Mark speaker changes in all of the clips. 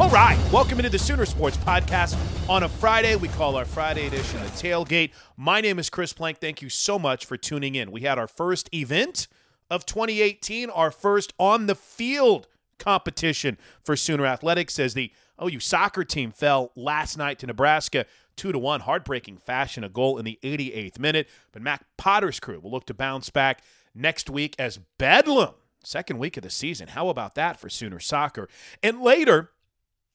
Speaker 1: All right, welcome into the Sooner Sports Podcast on a Friday. We call our Friday edition the Tailgate. My name is Chris Plank. Thank you so much for tuning in. We had our first event of 2018, our first on the field competition for Sooner Athletics as the OU soccer team fell last night to Nebraska. Two to one, heartbreaking fashion, a goal in the 88th minute. But Matt Potter's crew will look to bounce back next week as Bedlam, second week of the season. How about that for Sooner soccer? And later,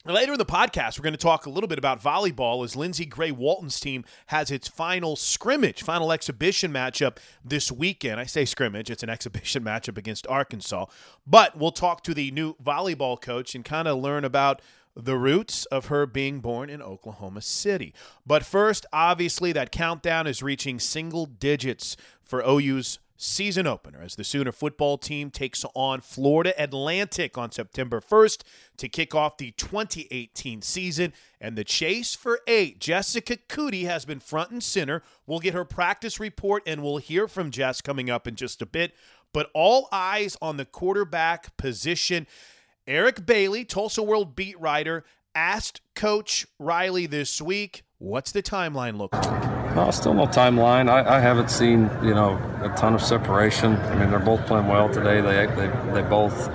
Speaker 1: Later in the podcast, we're going to talk a little bit about volleyball as Lindsey Gray Walton's team has its final scrimmage, final exhibition matchup this weekend. I say scrimmage, it's an exhibition matchup against Arkansas. But we'll talk to the new volleyball coach and kind of learn about the roots of her being born in Oklahoma City. But first, obviously, that countdown is reaching single digits for OU's season opener as the Sooner football team takes on Florida Atlantic on September 1st to kick off the 2018 season. And the chase for eight, Jessica Coody has been front and center. We'll get her practice report and we'll hear from Jess coming up in just a bit. But all eyes on the quarterback position. Eric Bailey, Tulsa World beat writer, asked Coach Riley this week, what's the timeline look like?
Speaker 2: No, still no timeline. I, I, haven't seen you know a ton of separation. I mean, they're both playing well today. They they, they both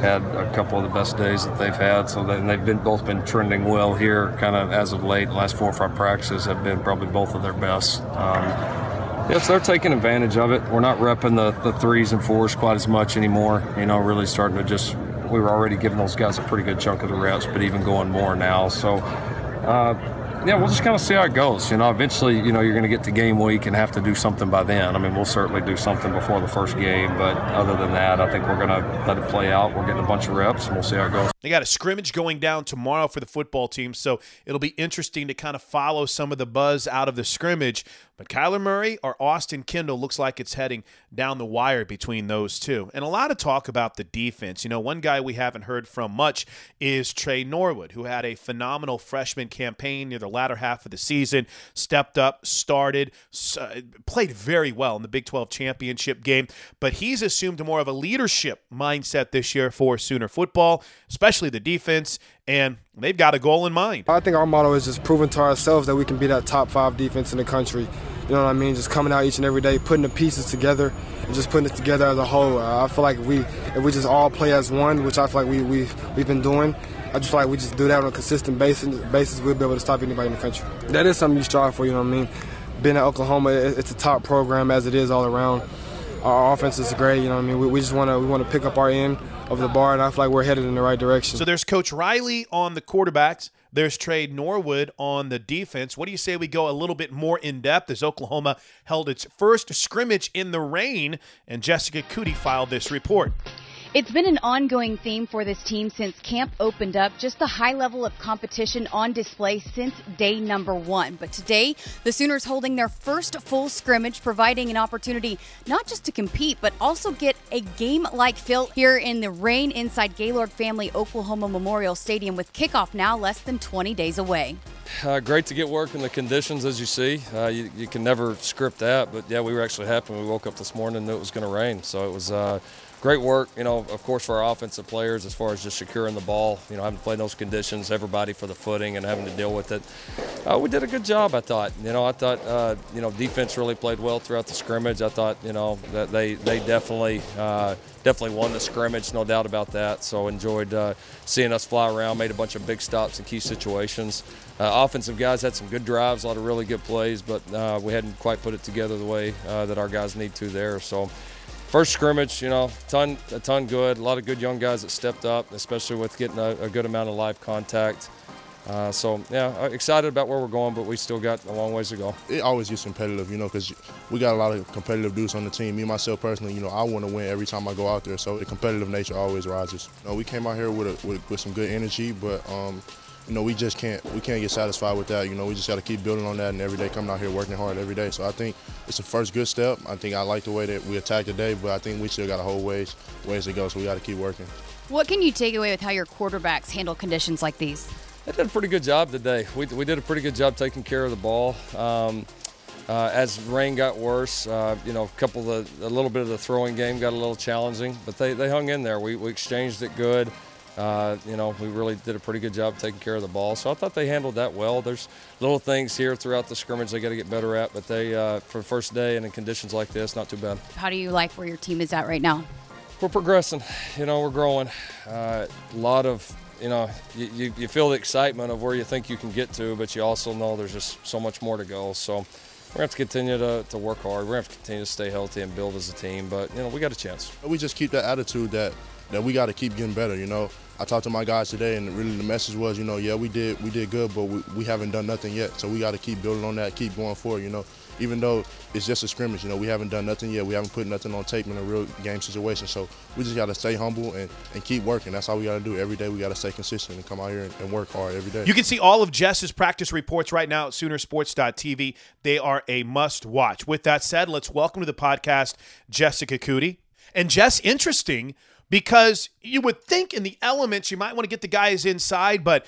Speaker 2: had a couple of the best days that they've had. So they, they've been both been trending well here, kind of as of late. Last four or five practices have been probably both of their best. Um, yes, they're taking advantage of it. We're not repping the, the threes and fours quite as much anymore. You know, really starting to just we were already giving those guys a pretty good chunk of the reps, but even going more now. So. Uh, yeah, we'll just kind of see how it goes. You know, eventually, you know, you're going to get to game week and have to do something by then. I mean, we'll certainly do something before the first game, but other than that, I think we're going to let it play out. We're getting a bunch of reps, and we'll see how it goes.
Speaker 1: They got a scrimmage going down tomorrow for the football team, so it'll be interesting to kind of follow some of the buzz out of the scrimmage. But Kyler Murray or Austin Kendall looks like it's heading down the wire between those two. And a lot of talk about the defense. You know, one guy we haven't heard from much is Tre Norwood, who had a phenomenal freshman campaign near the latter half of the season, stepped up, started, uh, played very well in the Big 12 championship game. But he's assumed more of a leadership mindset this year for Sooner football, especially the defense and they've got a goal in mind.
Speaker 3: I think our motto is just proving to ourselves that we can be that top five defense in the country. You know what I mean? Just coming out each and every day, putting the pieces together, and just putting it together as a whole. Uh, I feel like we if we just all play as one, which I feel like we we we've been doing. I just feel like we just do that on a consistent basis. Basis, we'll be able to stop anybody in the country. That is something you strive for. You know what I mean? Being at Oklahoma, it's a top program as it is all around. Our offense is great. You know what I mean? We, we just want to we want to pick up our end of the bar, and I feel like we're headed in the right direction.
Speaker 1: So there's Coach Riley on the quarterbacks. There's Tre Norwood on the defense. What do you say we go a little bit more in depth as Oklahoma held its first scrimmage in the rain? And Jessica Coody filed this report.
Speaker 4: It's been an ongoing theme for this team since camp opened up, just the high level of competition on display since day number one. But today, the Sooners holding their first full scrimmage, providing an opportunity not just to compete, but also get a game like feel here in the rain inside Gaylord Family Oklahoma Memorial Stadium with kickoff now less than 20 days away.
Speaker 2: Uh, great to get work in the conditions, as you see. Uh, you, you, can never script that, but yeah, we were actually happy when we woke up this morning and knew it was going to rain. So it was uh, great work, you know, of course, for our offensive players as far as just securing the ball, you know, having to play in those conditions, everybody for the footing and having to deal with it. Uh, we did a good job, I thought. You know, I thought, uh, you know, defense really played well throughout the scrimmage. I thought, you know, that they, they definitely, uh, definitely won the scrimmage, no doubt about that. So enjoyed uh, seeing us fly around, made a bunch of big stops in key situations. Uh, offensive guys had some good drives, a lot of really good plays, but uh, we hadn't quite put it together the way that our guys need to there. So, first scrimmage, you know, ton, a ton good. A lot of good young guys that stepped up, especially with getting a, a good amount of live contact. Uh, so yeah, excited about where we're going, but we still got a long ways to go.
Speaker 5: It always gets competitive, you know, because we got a lot of competitive dudes on the team. Me myself personally, you know, I want to win every time I go out there, so the competitive nature always rises. You know, we came out here with, a, with, with some good energy, but um, you know, we just can't we can't get satisfied with that. You know, we just got to keep building on that, and every day coming out here working hard every day. So I think it's the first good step. I think I like the way that we attack today, but I think we still got a whole ways ways to go. So we got to keep working.
Speaker 4: What can you take away with how your quarterbacks handle conditions like these?
Speaker 2: They did a pretty good job today. We, we did a pretty good job taking care of the ball. Um, uh, as rain got worse, uh, you know, a couple of the, a little bit of the throwing game got a little challenging, but they, they hung in there. We, we exchanged it good. Uh, you know, we really did a pretty good job taking care of the ball. So I thought they handled that well. There's little things here throughout the scrimmage they got to get better at, but they, uh, for the first day and in conditions like this, not too bad.
Speaker 4: How do you like where your team is at right now?
Speaker 2: We're progressing. You know, we're growing. Uh, a lot of, you know, you, you, you feel the excitement of where you think you can get to, but you also know there's just so much more to go. So we're going to have to continue to, to work hard. We're going to have to continue to stay healthy and build as a team, but, you know, we got a chance.
Speaker 5: We just keep that attitude that, that we got to keep getting better, you know. I talked to my guys today, and really the message was, you know, yeah, we did we did good, but we, we haven't done nothing yet. So we got to keep building on that, keep going forward. You know, even though it's just a scrimmage, you know, we haven't done nothing yet. We haven't put nothing on tape in a real game situation. So we just got to stay humble and, and keep working. That's all we got to do every day. We got to stay consistent and come out here and, and, work hard every day.
Speaker 1: You can see all of Jess's practice reports right now at Soonersports.tv. They are a must watch. With that said, let's welcome to the podcast Jessica Coody. And Jess, interesting because you would think in the elements you might want to get the guys inside, but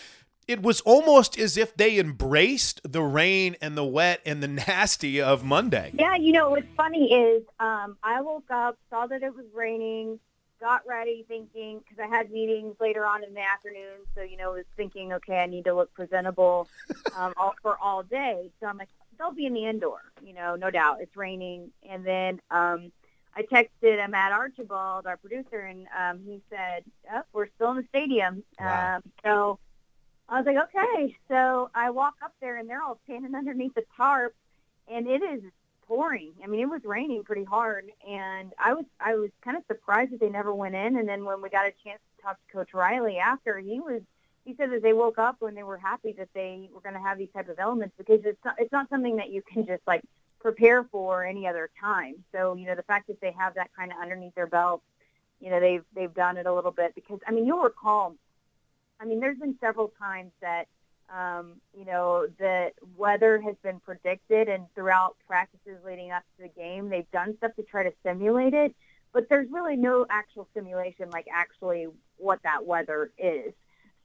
Speaker 1: it was almost as if they embraced the rain and the wet and the nasty of Monday.
Speaker 6: Yeah, you know what's funny is um, I woke up, saw that it was raining, got ready thinking because I had meetings later on in the afternoon, so you know was thinking, okay, I need to look presentable um, all, for all day. So I'm like, they'll be in the indoor, you know, no doubt. It's raining, and then. Um, I texted uh, Matt Archibald, our producer, and um, he said, oh, "We're still in the stadium." Wow. Um, so I was like, "Okay." So I walk up there, and they're all standing underneath the tarp, and it is pouring. I mean, it was raining pretty hard, and I was I was kind of surprised that they never went in. And then when we got a chance to talk to Coach Riley after, he was he said that they woke up when they were happy that they were going to have these type of elements because it's not it's not something that you can just like prepare for any other time. So, you know, the fact that they have that kind of underneath their belt, you know, they've they've done it a little bit because I mean, you'll recall I mean, there's been several times that um, you know, the weather has been predicted and throughout practices leading up to the game, they've done stuff to try to simulate it, but there's really no actual simulation like actually what that weather is.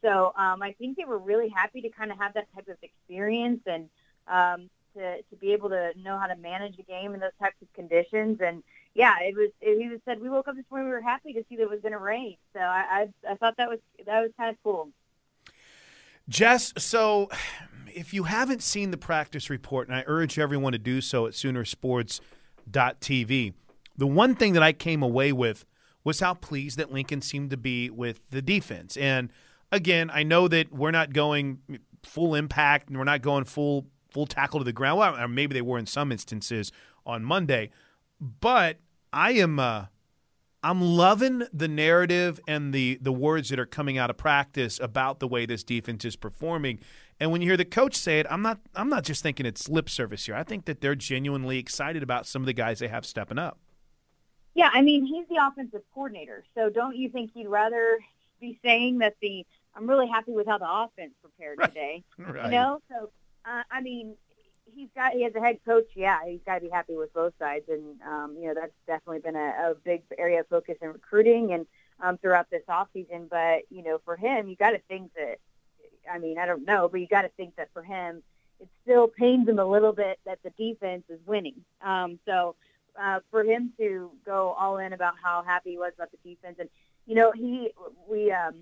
Speaker 6: So um, I think they were really happy to kind of have that type of experience and um, to, to be able to know how to manage a game in those types of conditions. And yeah, it was. It, he said we woke up this morning. We were happy to see that it was going to rain. So I, I I thought that was that was kind of cool.
Speaker 1: Jess, so if you haven't seen the practice report, and I urge everyone to do so at Soonersports.tv, the one thing that I came away with was how pleased that Lincoln seemed to be with the defense. And again, I know that we're not going full impact and we're not going full full tackle to the ground. Well, or maybe they were in some instances on Monday, but I am uh, I'm loving the narrative and the the words that are coming out of practice about the way this defense is performing. And when you hear the coach say it, I'm not I'm not just thinking it's lip service here. I think that they're genuinely excited about some of the guys they have stepping up.
Speaker 6: Yeah, I mean, he's the offensive coordinator. So don't you think he'd rather be saying that the I'm really happy with how the offense prepared today.
Speaker 1: Right.
Speaker 6: You know, so uh, I mean, he's got he has a head coach. Yeah, he's got to be happy with both sides, and um, you know that's definitely been a, a big area of focus in recruiting and um, throughout this off season. But you know, for him, you got to think that. I mean, I don't know, but you got to think that for him, it still pains him a little bit that the defense is winning. Um, so uh, for him to go all in about how happy he was about the defense, and you know, he we um,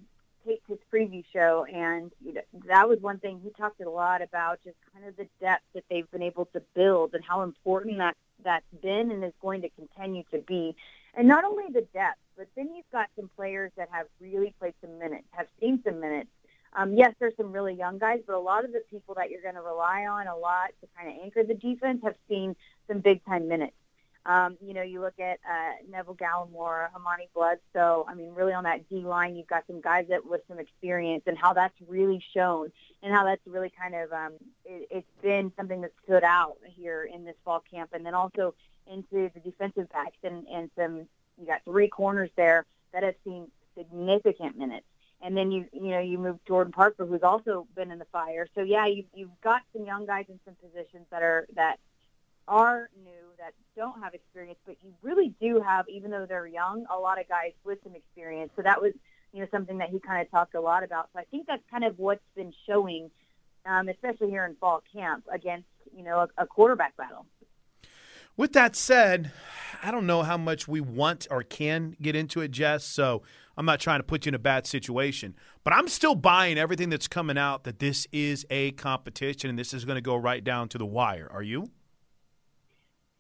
Speaker 6: taped his preview show, and you know, that was one thing he talked a lot about, just kind of the depth that they've been able to build and how important that that's been and is going to continue to be. And not only the depth, but then you've got some players that have really played some minutes, have seen some minutes. Um, yes, there's some really young guys, but a lot of the people that you're going to rely on a lot to kind of anchor the defense have seen some big time minutes. Um, you know, you look at uh, Neville Gallimore, Amani Bledsoe. I mean, really on that D line, you've got some guys that with some experience, and how that's really shown, and how that's really kind of um, it, it's been something that stood out here in this fall camp, and then also into the defensive backs and and some. You got three corners there that have seen significant minutes. And then you you know you move Jordan Parker, who's also been in the fire. So yeah, you you've got some young guys in some positions that are that are new that don't have experience, but you really do have, even though they're young, a lot of guys with some experience. So that was, you know, something that he kind of talked a lot about. So I think that's kind of what's been showing, um, especially here in fall camp against, you know, a, a quarterback battle.
Speaker 1: With that said, I don't know how much we want or can get into it, Jess. So I'm not trying to put you in a bad situation, but I'm still buying everything that's coming out that this is a competition and this is going to go right down to the wire. Are you?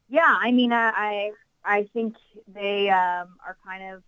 Speaker 6: Yeah, I mean, I I, think they um, are kind of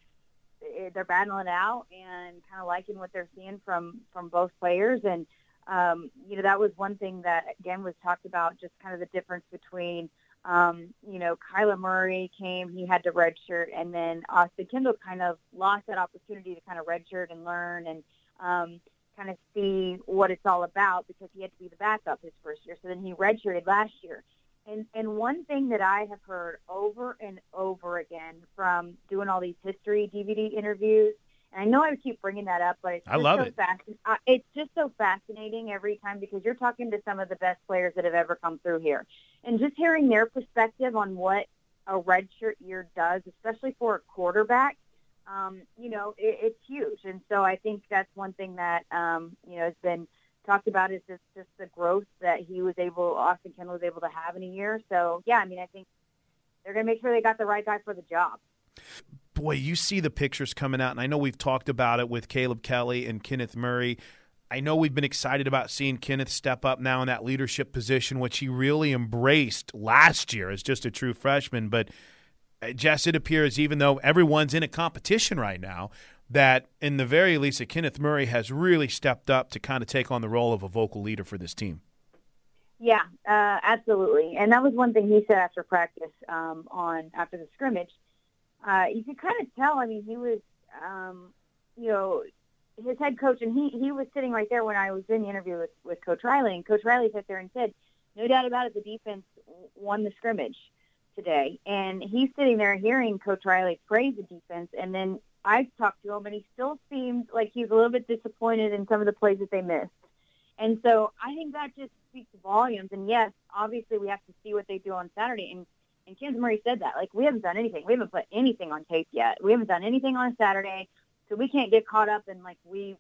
Speaker 6: eh, they're battling it out and kind of liking what they're seeing from from both players. And um, you know that was one thing that again was talked about just kind of the difference between um, you know Kyler Murray came he had to redshirt and then Austin Kendall kind of lost that opportunity to kind of redshirt and learn and um, kind of see what it's all about because he had to be the backup his first year. So then he redshirted last year and and one thing that I have heard over and over again from doing all these history DVD interviews, and I know I keep bringing that up, but it's
Speaker 1: I love
Speaker 6: so
Speaker 1: it.
Speaker 6: Fasc- uh, it's just so fascinating every time because you're talking to some of the best players that have ever come through here, and just hearing their perspective on what a redshirt year does, especially for a quarterback. Um, you know, it, it's huge, and so I think that's one thing that um, you know has been talked about is just, just the growth that he was able, Austin Kendall was able to have in a year. So, yeah, I mean, I think they're going to make sure they got the right guy for the job.
Speaker 1: Boy, you see the pictures coming out, and I know we've talked about it with Caleb Kelly and Kenneth Murray. I know we've been excited about seeing Kenneth step up now in that leadership position, which he really embraced last year as just a true freshman. But uh, Jess, it appears even though everyone's in a competition right now, that in the very least, Kenneth Murray has really stepped up to kind of take on the role of a vocal leader for this team.
Speaker 6: Yeah, uh, absolutely. And that was one thing he said after practice um, on after the scrimmage. Uh, you could kind of tell. I mean, he was, um, you know, his head coach, and he he was sitting right there when I was in the interview with, with Coach Riley, and Coach Riley sat there and said, "No doubt about it, the defense won the scrimmage today." And he's sitting there hearing Coach Riley praise the defense, and then I talked to him, and he still seemed like he was a little bit disappointed in some of the plays that they missed. And so I think that just speaks volumes. And yes, obviously we have to see what they do on Saturday. And and Kenneth Murray said that like we haven't done anything. We haven't put anything on tape yet. We haven't done anything on a Saturday, so we can't get caught up in like we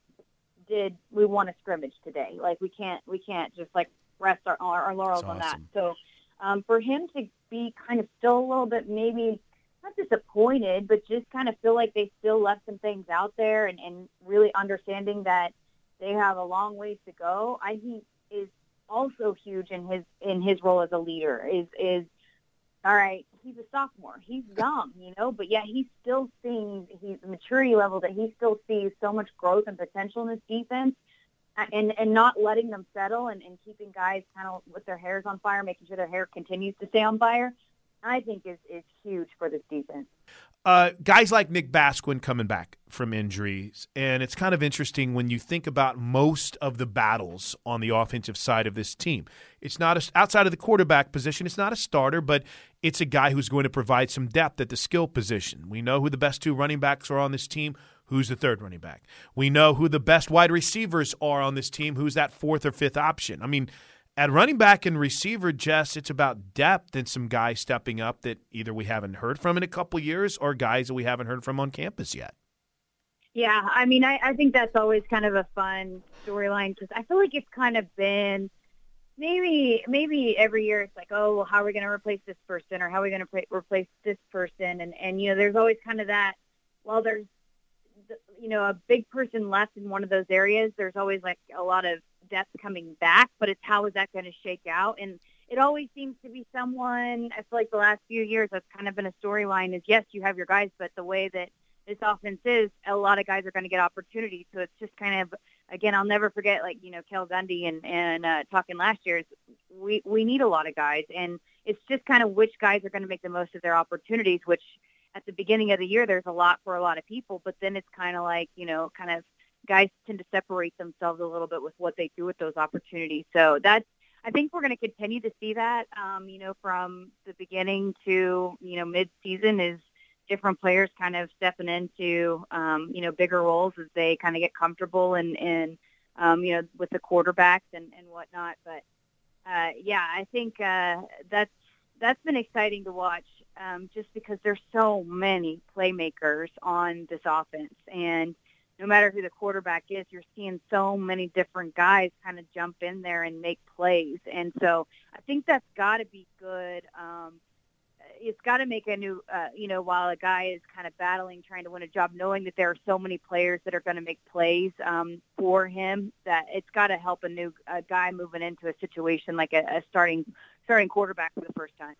Speaker 6: did. We won a scrimmage today. Like we can't we can't just like rest our our, our laurels
Speaker 1: That's
Speaker 6: on that. So um, for him to be kind of still a little bit maybe not disappointed, but just kind of feel like they still left some things out there and, and really understanding that they have a long ways to go, I think is also huge in his in his role as a leader. Is is all right. He's a sophomore. He's young, you know, but yet he's still seeing he's maturity level that he still sees so much growth and potential in this defense and and not letting them settle and, and keeping guys kind of with their hairs on fire, making sure their hair continues to stay on fire, I think is is huge for this defense.
Speaker 1: Uh, guys like Nick Basquine coming back from injuries, and it's kind of interesting when you think about most of the battles on the offensive side of this team. It's not a, outside of the quarterback position. It's not a starter, but it's a guy who's going to provide some depth at the skill position. We know who the best two running backs are on this team who's the third running back. We know who the best wide receivers are on this team, who's that fourth or fifth option. I mean, at running back and receiver, Jess, it's about depth and some guys stepping up that either we haven't heard from in a couple years or guys that we haven't heard from on campus yet.
Speaker 6: Yeah, I mean, I, I think that's always kind of a fun storyline because I feel like it's kind of been maybe maybe every year it's like, oh, well, how are we going to replace this person or how are we going to replace this person? And and you know, there's always kind of that. Well, there's you know a big person left in one of those areas, there's always like a lot of depth coming back. But it's how is that going to shake out? And it always seems to be someone. I feel like the last few years that's kind of been a storyline. Is yes, you have your guys, but the way that this offense is, a lot of guys are going to get opportunities. So it's just kind of again, I'll never forget like you know Cale Gundy and and uh, talking last year. We we need a lot of guys, and it's just kind of which guys are going to make the most of their opportunities, which at the beginning of the year, there's a lot for a lot of people, but then it's kind of like, you know, kind of guys tend to separate themselves a little bit with what they do with those opportunities. So that's, I think we're going to continue to see that, um, you know, from the beginning to, you know, mid-season is different players kind of stepping into, um, you know, bigger roles as they kind of get comfortable and, and um, you know, with the quarterbacks and, and whatnot. But, uh, yeah, I think uh, that's, that's been exciting to watch um, just because there's so many playmakers on this offense. And no matter who the quarterback is, you're seeing so many different guys kind of jump in there and make plays. And so I think that's got to be good. Um, it's got to make a new, uh, you know, while a guy is kind of battling, trying to win a job, knowing that there are so many players that are going to make plays um, for him, that it's got to help a new a guy moving into a situation like a, a starting starting quarterback for the first time.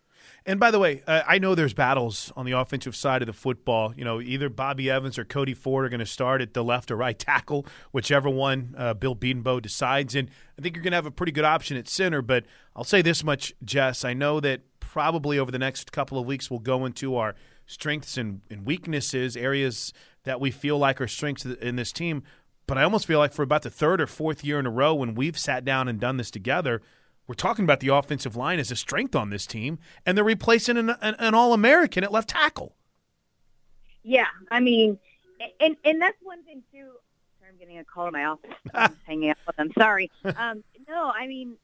Speaker 1: And by the way, uh, I know there's battles on the offensive side of the football. You know, either Bobby Evans or Cody Ford are going to start at the left or right tackle, whichever one uh, Bill Bedenbaugh decides. And I think you're going to have a pretty good option at center. But I'll say this much, Jess. I know that probably over the next couple of weeks we'll go into our strengths and, and weaknesses, areas that we feel like are strengths in this team. But I almost feel like for about the third or fourth year in a row, when we've sat down and done this together – we're talking about the offensive line as a strength on this team, and they're replacing an, an, an All American at left tackle.
Speaker 6: Yeah, I mean, and and that's one thing too. Sorry, I'm getting a call in my office. I'm hanging out with them. Sorry. Um, no, I mean,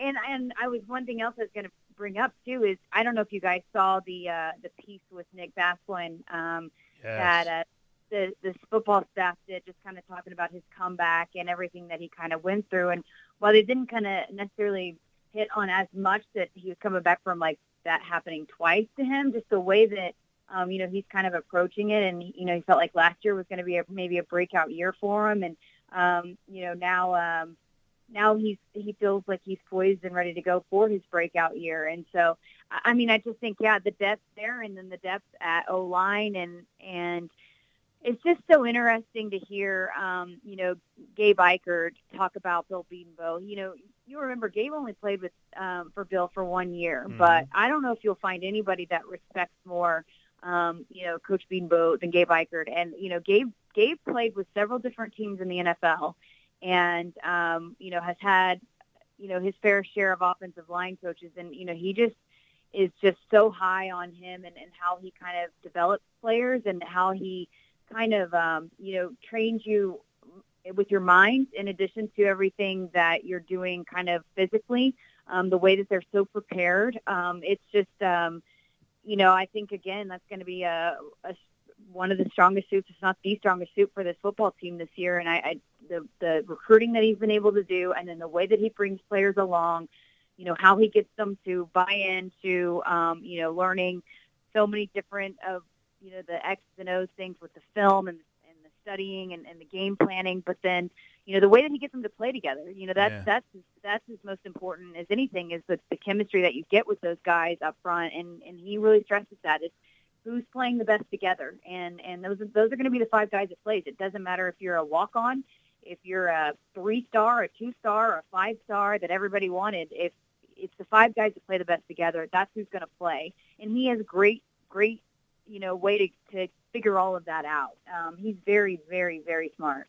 Speaker 6: and and I was one thing else I was going to bring up too is I don't know if you guys saw the uh, the piece with Nick Basquine um, yes. that uh, the the football staff did, just kind of talking about his comeback and everything that he kind of went through. And while they didn't kind of necessarily hit on as much that he was coming back from like that happening twice to him, just the way that um, you know he's kind of approaching it, and you know he felt like last year was going to be a, maybe a breakout year for him, and um, you know now um, now he's he feels like he's poised and ready to go for his breakout year, and so I mean I just think yeah the depth there, and then the depth at O line, and and it's just so interesting to hear, um, you know, Gabe Ikard talk about Bill Bedenbaugh. You know, you remember Gabe only played with um, for Bill for one year, mm-hmm. but I don't know if you'll find anybody that respects more, um, you know, Coach Bedenbaugh than Gabe Ikard. And you know, Gabe Gabe played with several different teams in the NFL, and um, you know, has had, you know, his fair share of offensive line coaches, and you know, he just is just so high on him and, and how he kind of develops players and how he kind of um, you know trains you with your mind in addition to everything that you're doing kind of physically um, the way that they're so prepared. Um, it's just um, you know i think again that's going to be a, a one of the strongest suits if not the strongest suit for this football team this year. And I, I the the recruiting that he's been able to do and then the way that he brings players along you know how he gets them to buy into um, you know learning so many different of you know the X's and O's things with the film and and the studying and, and the game planning, but then you know the way that he gets them to play together. You know that's
Speaker 1: Yeah.
Speaker 6: that's that's as most important as anything is the, the chemistry that you get with those guys up front, and and he really stresses that is who's playing the best together, and and those are, those are going to be the five guys that plays. It doesn't matter if you're a walk on, if you're a three star, a two star, a five star that everybody wanted. If it's the five guys that play the best together, that's who's going to play, and he has great great you know way to to figure all of that out. Um, he's very very very smart.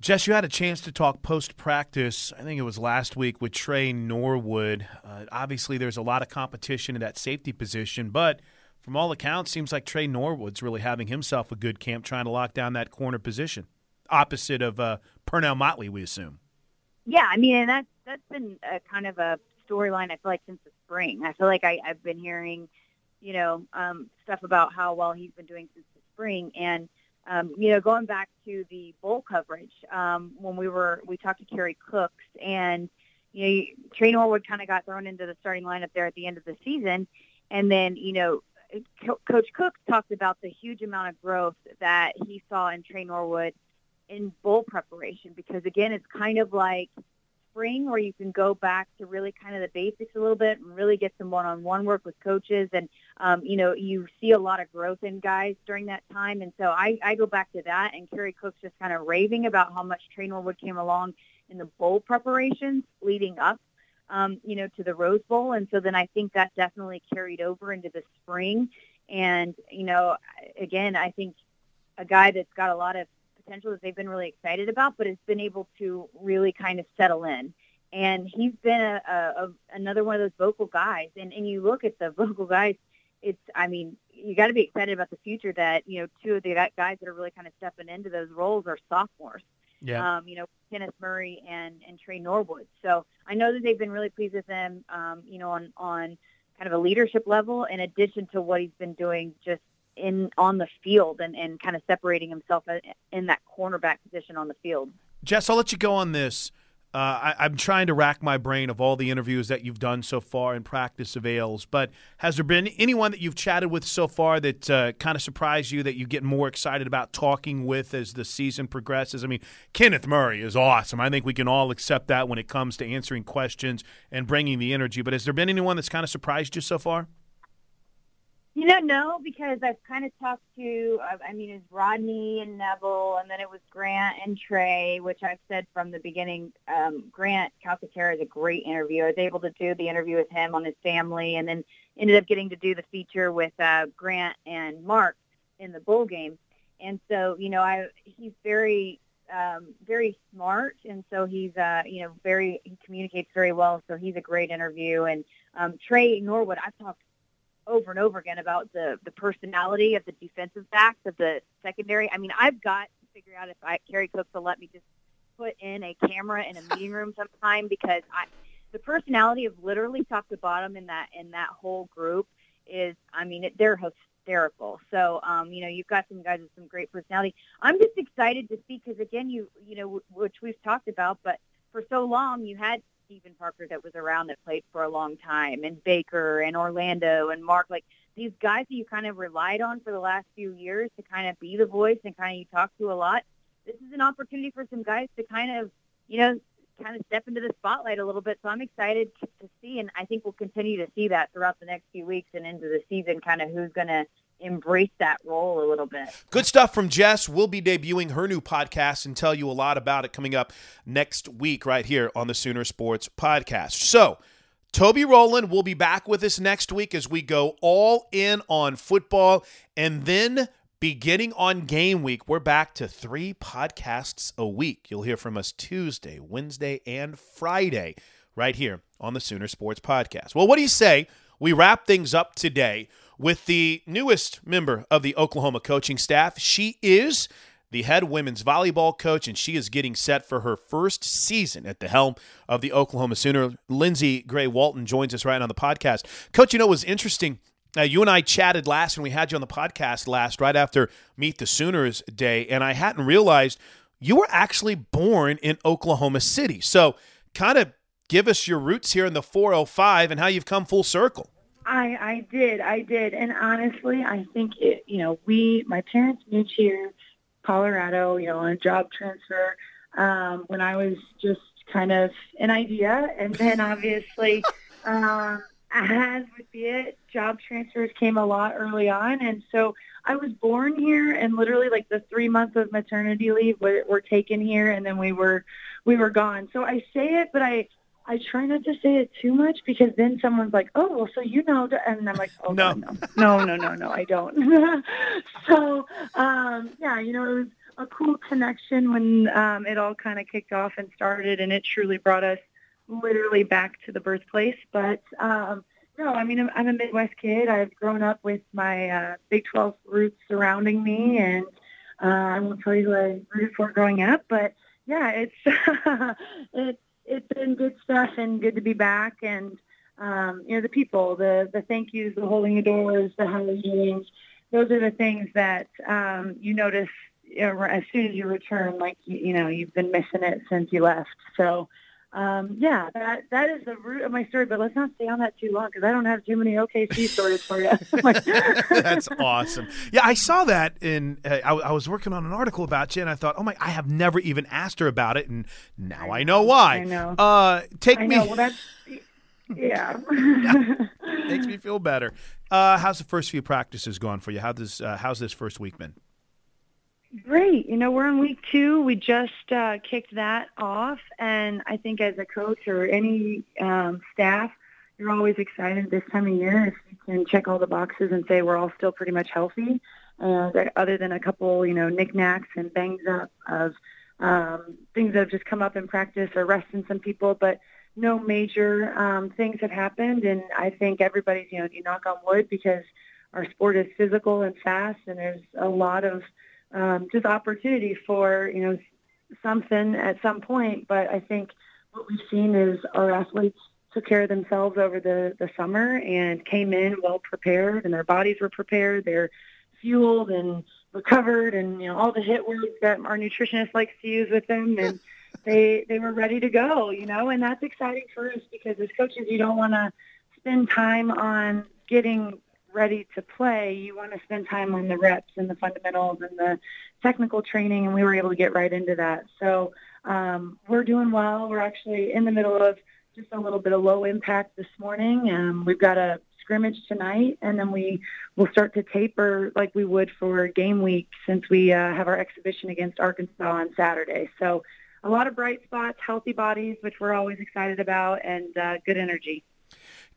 Speaker 1: Jess, you had a chance to talk post practice. I think it was last week with Tre Norwood. Uh, obviously, there's a lot of competition in that safety position, but from all accounts, seems like Tre Norwood's really having himself a good camp trying to lock down that corner position, opposite of uh, Parnell Motley, we assume.
Speaker 6: Yeah, I mean, and that's that's been a kind of a storyline. I feel like since the spring. I feel like I, I've been hearing, you know, um, stuff about how well he's been doing since the spring, and um, you know, going back to the bowl coverage um, when we were we talked to Kerry Cooks, and you know, Tre Norwood kind of got thrown into the starting lineup there at the end of the season, and then you know. Co- Coach Cook talked about the huge amount of growth that he saw in Tre Norwood in bowl preparation because again it's kind of like spring where you can go back to really kind of the basics a little bit and really get some one-on-one work with coaches. And um, you know you see a lot of growth in guys during that time. And so I, I go back to that and Kerry Cook's just kind of raving about how much Tre Norwood came along in the bowl preparations leading up um, you know to the Rose Bowl. And so then I think that definitely carried over into the spring. And you know again I think a guy that's got a lot of potential that they've been really excited about, but has been able to really kind of settle in. And he's been a, a, a another one of those vocal guys. And and you look at the vocal guys, it's I mean you got to be excited about the future. That you know two of the guys that are really kind of stepping into those roles are sophomores.
Speaker 1: Yeah.
Speaker 6: Um, you know Kenneth Murray and and Tre Norwood. So I know that they've been really pleased with them. Um, you know on on kind of a leadership level, in addition to what he's been doing just in on the field and, and kind of separating himself in that cornerback position on the field.
Speaker 1: Jess, I'll let you go on this. Uh, I, I'm trying to rack my brain of all the interviews that you've done so far in practice of Ailes, but has there been anyone that you've chatted with so far that uh, kind of surprised you that you get more excited about talking with as the season progresses? I mean, Kenneth Murray is awesome. I think we can all accept that when it comes to answering questions and bringing the energy. But has there been anyone that's kind of surprised you so far?
Speaker 6: You know, no, because I've kind of talked to, I mean, it's Rodney and Neville, and then it was Grant and Tre, which I've said from the beginning. Um, Grant Calcaterra is a great interview. I was able to do the interview with him on his family, and then ended up getting to do the feature with uh, Grant and Mark in the bowl game. And so, you know, I he's very, um, very smart, and so he's, uh, you know, very he communicates very well. So he's a great interview. And um, Tre Norwood, I've talked over and over again about the the personality of the defensive backs of the secondary. I mean, I've got to figure out if I Kerry Cooks will let me just put in a camera in a meeting room sometime because I the personality of literally top to bottom in that in that whole group is I mean it, they're hysterical. So um, you know you've got some guys with some great personality. I'm just excited to see because again you you know which we've talked about, but for so long you had Steven Parker that was around that played for a long time, and Baker and Orlando and Mark, like these guys that you kind of relied on for the last few years to kind of be the voice and kind of you talk to a lot. This is an opportunity for some guys to kind of, you know, kind of step into the spotlight a little bit. So I'm excited to, see, and I think we'll continue to see that throughout the next few weeks and into the season, kind of who's going to embrace that role a little bit.
Speaker 1: Good stuff from Jess. We'll be debuting her new podcast and tell you a lot about it coming up next week right here on the Sooner Sports Podcast. So, Toby Rowland will be back with us next week as we go all in on football. And then beginning on game week, we're back to three podcasts a week. You'll hear from us Tuesday, Wednesday, and Friday right here on the Sooner Sports Podcast. Well, what do you say? We wrap things up today with the newest member of the Oklahoma coaching staff. She is the head women's volleyball coach, and she is getting set for her first season at the helm of the Oklahoma Sooner. Lindsey Gray Walton joins us right on the podcast. Coach, you know, it was interesting. Uh, you and I chatted last, and we had you on the podcast last, right after Meet the Sooners Day, and I hadn't realized you were actually born in Oklahoma City. So, kind of give us your roots here in the 405 and how you've come full circle.
Speaker 7: I I did I did, and honestly, I think it. You know, we my parents moved here Colorado, you know, on a job transfer um, when I was just kind of an idea, and then obviously, um, as be it, job transfers came a lot early on, and so I was born here, and literally like the three months of maternity leave were, were taken here, and then we were we were gone. So I say it, but I I try not to say it too much because then someone's like, "Oh, well, so you know," and I'm like, "Oh no, no, no, no, no, no, I don't." so, um, yeah, you know, it was a cool connection when um, it all kind of kicked off and started, and it truly brought us literally back to the birthplace. But um, no, I mean, I'm, I'm a Midwest kid. I've grown up with my uh, Big 12 roots surrounding me, and uh, I won't tell you who I rooted for growing up, but yeah, it's it's it's been good stuff and good to be back. And um, you know, the people, the the thank yous, the holding the doors, the you? Those are the things that um, you notice as soon as you return, like you, you know, you've been missing it since you left. So um, yeah, that that is the root of my story. But let's not stay on that too long because I don't have too many OKC stories for you.
Speaker 1: That's awesome. Yeah, I saw that in. Uh, I, I, was working on an article about you, and I thought, oh my, I have never even asked her about it, and now I know, why.
Speaker 7: I know.
Speaker 1: Uh, take
Speaker 7: I
Speaker 1: me.
Speaker 7: Know. Well, that's yeah.
Speaker 1: Makes me feel better. Uh, how's the first few practices going for you? How does uh, how's this first week been?
Speaker 7: Great. You know, we're in week two. We just uh, kicked that off, and I think as a coach or any um, staff, you're always excited this time of year if you can check all the boxes and say we're all still pretty much healthy, uh, other than a couple, you know, knickknacks and bangs up of um, things that have just come up in practice or resting some people, but no major um, things have happened. And I think everybody's, you know, you knock on wood because our sport is physical and fast, and there's a lot of um, just opportunity for you know something at some point. But I think what we've seen is our athletes took care of themselves over the the summer and came in well prepared, and their bodies were prepared. They're fueled and recovered, and you know all the hit words that our nutritionist likes to use with them, and they they were ready to go. You know, and that's exciting for us because as coaches, you don't want to spend time on getting ready to play, you want to spend time on the reps and the fundamentals and the technical training, and we were able to get right into that. So um, we're doing well. We're actually in the middle of just a little bit of low impact this morning. Um, we've got a scrimmage tonight, and then we will start to taper like we would for game week since we uh, have our exhibition against Arkansas on Saturday. So a lot of bright spots, healthy bodies, which we're always excited about, and uh, good energy.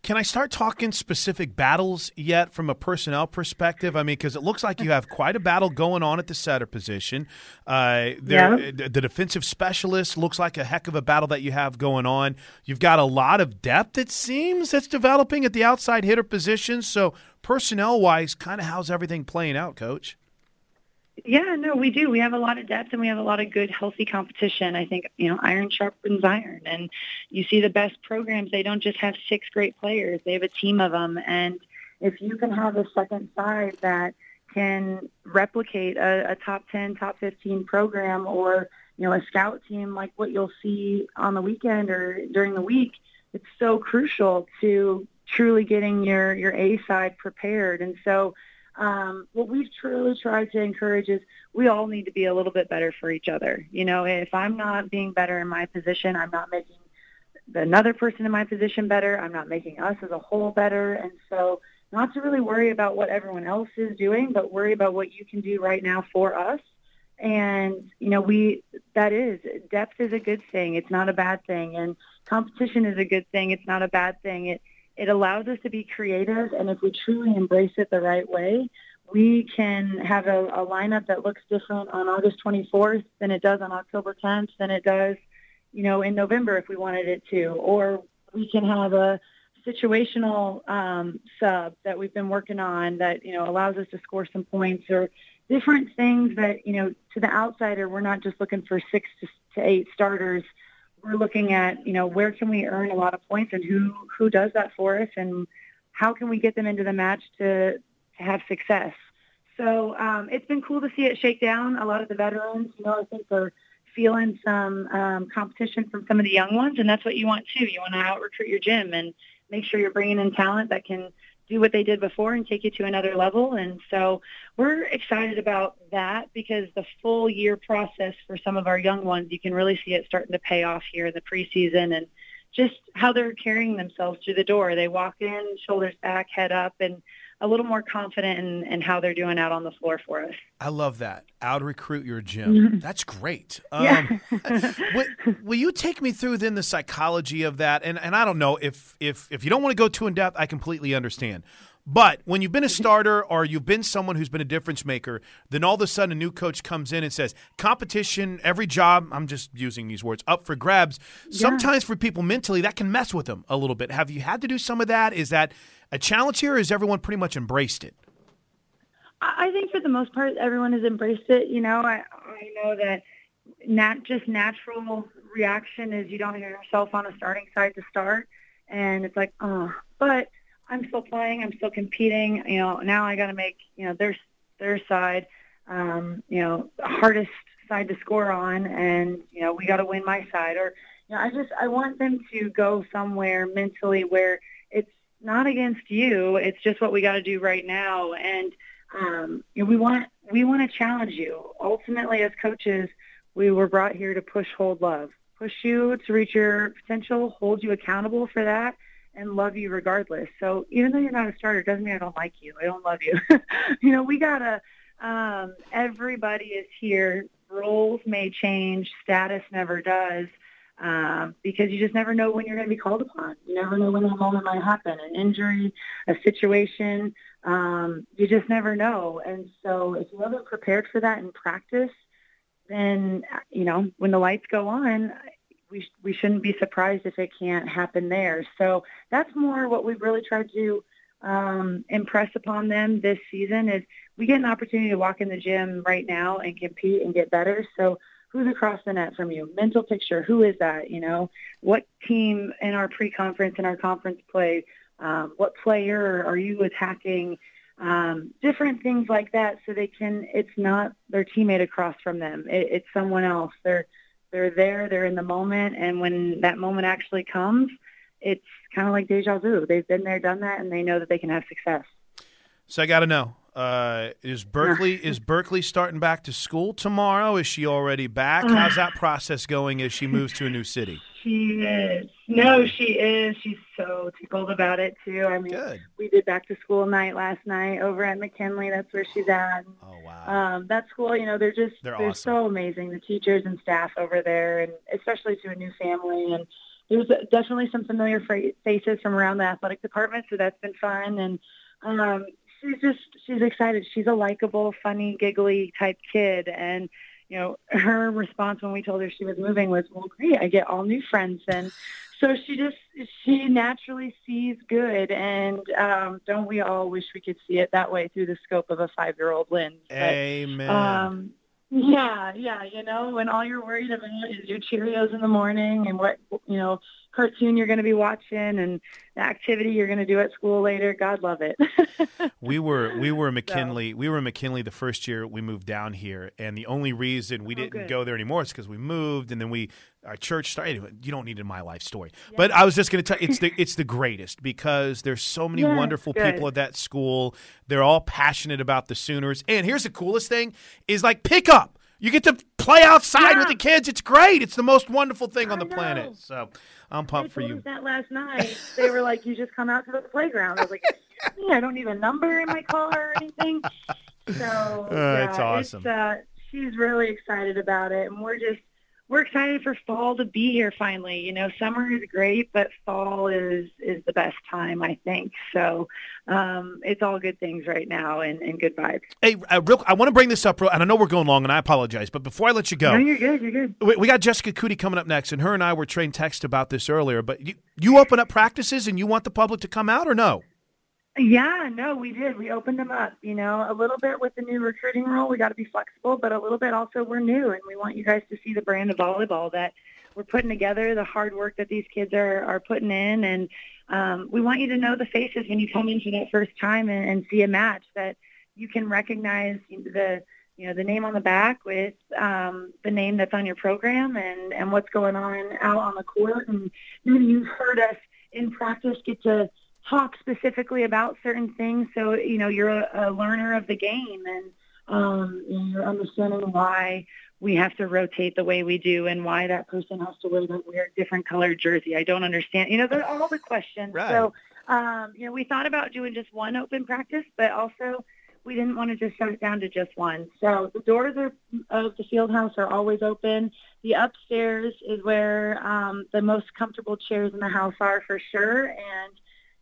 Speaker 1: Can I start talking specific battles yet from a personnel perspective? I mean, because it looks like you have quite a battle going on at the setter position. Uh, there, yeah. The defensive specialist looks like a heck of a battle that you have going on. You've got a lot of depth, it seems, that's developing at the outside hitter position. So, personnel wise, kind of how's everything playing out, Coach?
Speaker 7: Yeah, no, we do. We have a lot of depth and we have a lot of good, healthy competition. I think, you know, iron sharpens iron. And you see the best programs, they don't just have six great players, they have a team of them. And if you can have a second side that can replicate a, a top 10, top 15 program or, you know, a scout team like what you'll see on the weekend or during the week, it's so crucial to truly getting your, your A side prepared. And so, um, what we've truly tried to encourage is we all need to be a little bit better for each other. You know, if I'm not being better in my position, I'm not making another person in my position better. I'm not making us as a whole better. And so not to really worry about what everyone else is doing, but worry about what you can do right now for us. And, you know, we, that is, depth is a good thing. It's not a bad thing. And competition is a good thing. It's not a bad thing. It, it allows us to be creative, and if we truly embrace it the right way, we can have a, a lineup that looks different on August 24th than it does on October 10th, than it does, you know, in November if we wanted it to, or we can have a situational um, sub that we've been working on that you know allows us to score some points or different things that you know to the outsider we're not just looking for six to, to eight starters we're looking at, you know, where can we earn a lot of points and who who does that for us and how can we get them into the match to, to have success. So um, it's been cool to see it shake down. A lot of the veterans, you know, I think are feeling some um, competition from some of the young ones, and that's what you want too. You want to out recruit your gym and make sure you're bringing in talent that can do what they did before and take you to another level. And so we're excited about that because the full year process for some of our young ones, you can really see it starting to pay off here in the preseason and just how they're carrying themselves through the door. They walk in, shoulders back, head up, and a little more confident in, in how they're doing out on the floor for us.
Speaker 1: I love that. Out recruit your gym. That's great. Um,
Speaker 7: Yeah.
Speaker 1: will, will you take me through then the psychology of that? And and I don't know if if if you don't want to go too in depth, I completely understand. But when you've been a starter or you've been someone who's been a difference maker, then all of a sudden a new coach comes in and says, competition, every job, I'm just using these words, up for grabs. Sometimes for people mentally, that can mess with them a little bit. Have you had to do some of that? Is that a challenge here or has everyone pretty much embraced it?
Speaker 7: I I think for the most part, everyone has embraced it. You know, I, I know that not just natural reaction is you don't hear yourself on a starting side to start, and it's like, oh, but I'm still playing, I'm still competing. You know, now I got to make you know their their side, um, you know, the hardest side to score on, and you know we got to win my side. Or you know, I just I want them to go somewhere mentally where it's not against you. It's just what we got to do right now, and um, you know, we want we want to challenge you. Ultimately, as coaches, we were brought here to push, hold, love, push you to reach your potential, hold you accountable for that, and love you regardless. So even though you're not a starter, doesn't mean I don't like you. I don't love you. you know, we gotta. Um, everybody is here. Roles may change. Status never does. Um, because you just never know when you're going to be called upon. You never know when that moment might happen, an injury, a situation. Um, you just never know. And so if you haven't prepared for that in practice, then, you know, when the lights go on, we, we shouldn't be surprised if it can't happen there. So that's more what we've really tried to um, impress upon them this season is we get an opportunity to walk in the gym right now and compete and get better. So who's across the net from you? Mental picture. Who is that? You know, what team in our pre-conference and our conference play? Um, what player are you attacking? Um, different things like that, so they can. It's not their teammate across from them. It, it's someone else. They're they're there. They're in the moment, and when that moment actually comes, it's kind of like deja vu. They've been there, done that, and they know that they can have success.
Speaker 1: So I got to know: uh, is Berkeley is Berkeley starting back to school tomorrow? Is she already back? How's that process going as she moves to a new city?
Speaker 7: She is. No, she is. She's so tickled about it too. I mean, we did back to school night last night over at McKinley. That's where she's at.
Speaker 1: Oh wow.
Speaker 7: Um, that school, you know, they're just
Speaker 1: They're
Speaker 7: they're,
Speaker 1: awesome.
Speaker 7: so amazing. The teachers and staff over there, and especially to a new family. And there's definitely some familiar faces from around the athletic department, so that's been fun. And um, she's just she's excited. She's a likable, funny, giggly type kid, and you know, her response when we told her she was moving was, "Well, great, I get all new friends." And so she just she naturally sees good, and um, don't we all wish we could see it that way through the scope of a five-year-old lens? But,
Speaker 1: Amen.
Speaker 7: um, yeah, yeah, you know, when all you're worried about is your Cheerios in the morning and what you know cartoon you're going to be watching and the activity you're going to do at school later. God love it.
Speaker 1: we were we were McKinley. We were McKinley the first year we moved down here, and the only reason we oh, didn't
Speaker 7: good.
Speaker 1: go there anymore is because we moved, and then we our church started. You don't need my life story, but I was just going to tell you, it's the it's the greatest because there's so many
Speaker 7: Yes,
Speaker 1: wonderful
Speaker 7: good.
Speaker 1: people at that school. They're all passionate about the Sooners, and here's the coolest thing: is like pickup. You get to play outside with the kids. It's great. It's the most wonderful thing on the planet. So I'm pumped for you.
Speaker 7: that last night. They were like, "You just come out to the playground." I was like, "Excuse me, I don't need a number in my car or anything." So yeah,
Speaker 1: it's awesome.
Speaker 7: It's, uh, she's really excited about it, and we're just we're excited for fall to be here finally. You know, summer is great, but fall is is the best time, I think. So um, it's all good things right now, and, and good vibes.
Speaker 1: Hey, uh, real, I want to bring this up, real, and I know we're going long, and I apologize, but before I let you go,
Speaker 7: No, you're good. You're good.
Speaker 1: we, we got Jessica Coody coming up next, and her and I were trained text about this earlier. But you, you open up practices, and you want the public to come out, or no?
Speaker 7: Yeah, no, we did. We opened them up, you know, a little bit with the new recruiting rule. We got to be flexible, but a little bit also we're new and we want you guys to see the brand of volleyball that we're putting together, the hard work that these kids are, are putting in. And um, we want you to know the faces when you come in for that first time and, and see a match that you can recognize the, you know, the name on the back with um, the name that's on your program and, and what's going on out on the court. And then you've heard us in practice get to talk specifically about certain things. So, you know, you're a, a learner of the game and um, you're understanding why we have to rotate the way we do and why that person has to wear, wear a different colored jersey. I don't understand. You know, they're all the questions.
Speaker 1: Right.
Speaker 7: So, um, you know, we thought about doing just one open practice, but also we didn't want to just shut it down to just one. So the doors are, of the field house are always open. The upstairs is where um, the most comfortable chairs in the house are for sure. And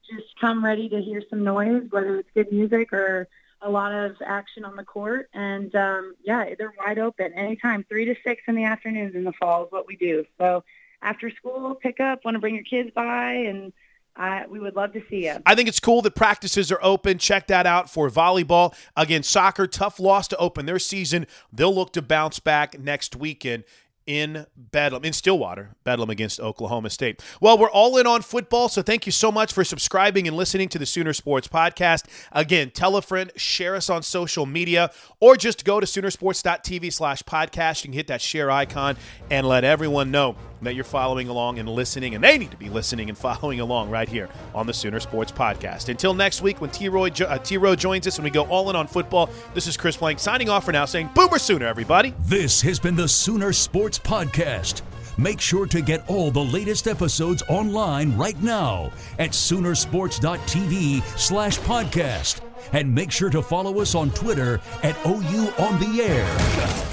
Speaker 7: just come ready to hear some noise, whether it's good music or a lot of action on the court. And um, yeah, they're wide open anytime, three to six in the afternoons in the fall is what we do. So after school, pick up, want to bring your kids by, and uh, we would love to see you.
Speaker 1: I think it's cool that practices are open. Check that out for volleyball. Again, soccer, tough loss to open their season. They'll look to bounce back next weekend in Bedlam, in Stillwater, Bedlam against Oklahoma State. Well, we're all in on football, so thank you so much for subscribing and listening to the Sooner Sports Podcast. Again, tell a friend, share us on social media, or just go to Soonersports.tv slash podcast. You can hit that share icon and let everyone know that you're following along and listening, and they need to be listening and following along right here on the Sooner Sports Podcast. Until next week, when T-Roy, jo- uh, T-Roy joins us and we go all in on football, this is Chris Plank signing off for now, saying Boomer Sooner, everybody.
Speaker 8: This has been the Sooner Sports Podcast. Make sure to get all the latest episodes online right now at Soonersports.tv slash podcast. And make sure to follow us on Twitter at OU on the air.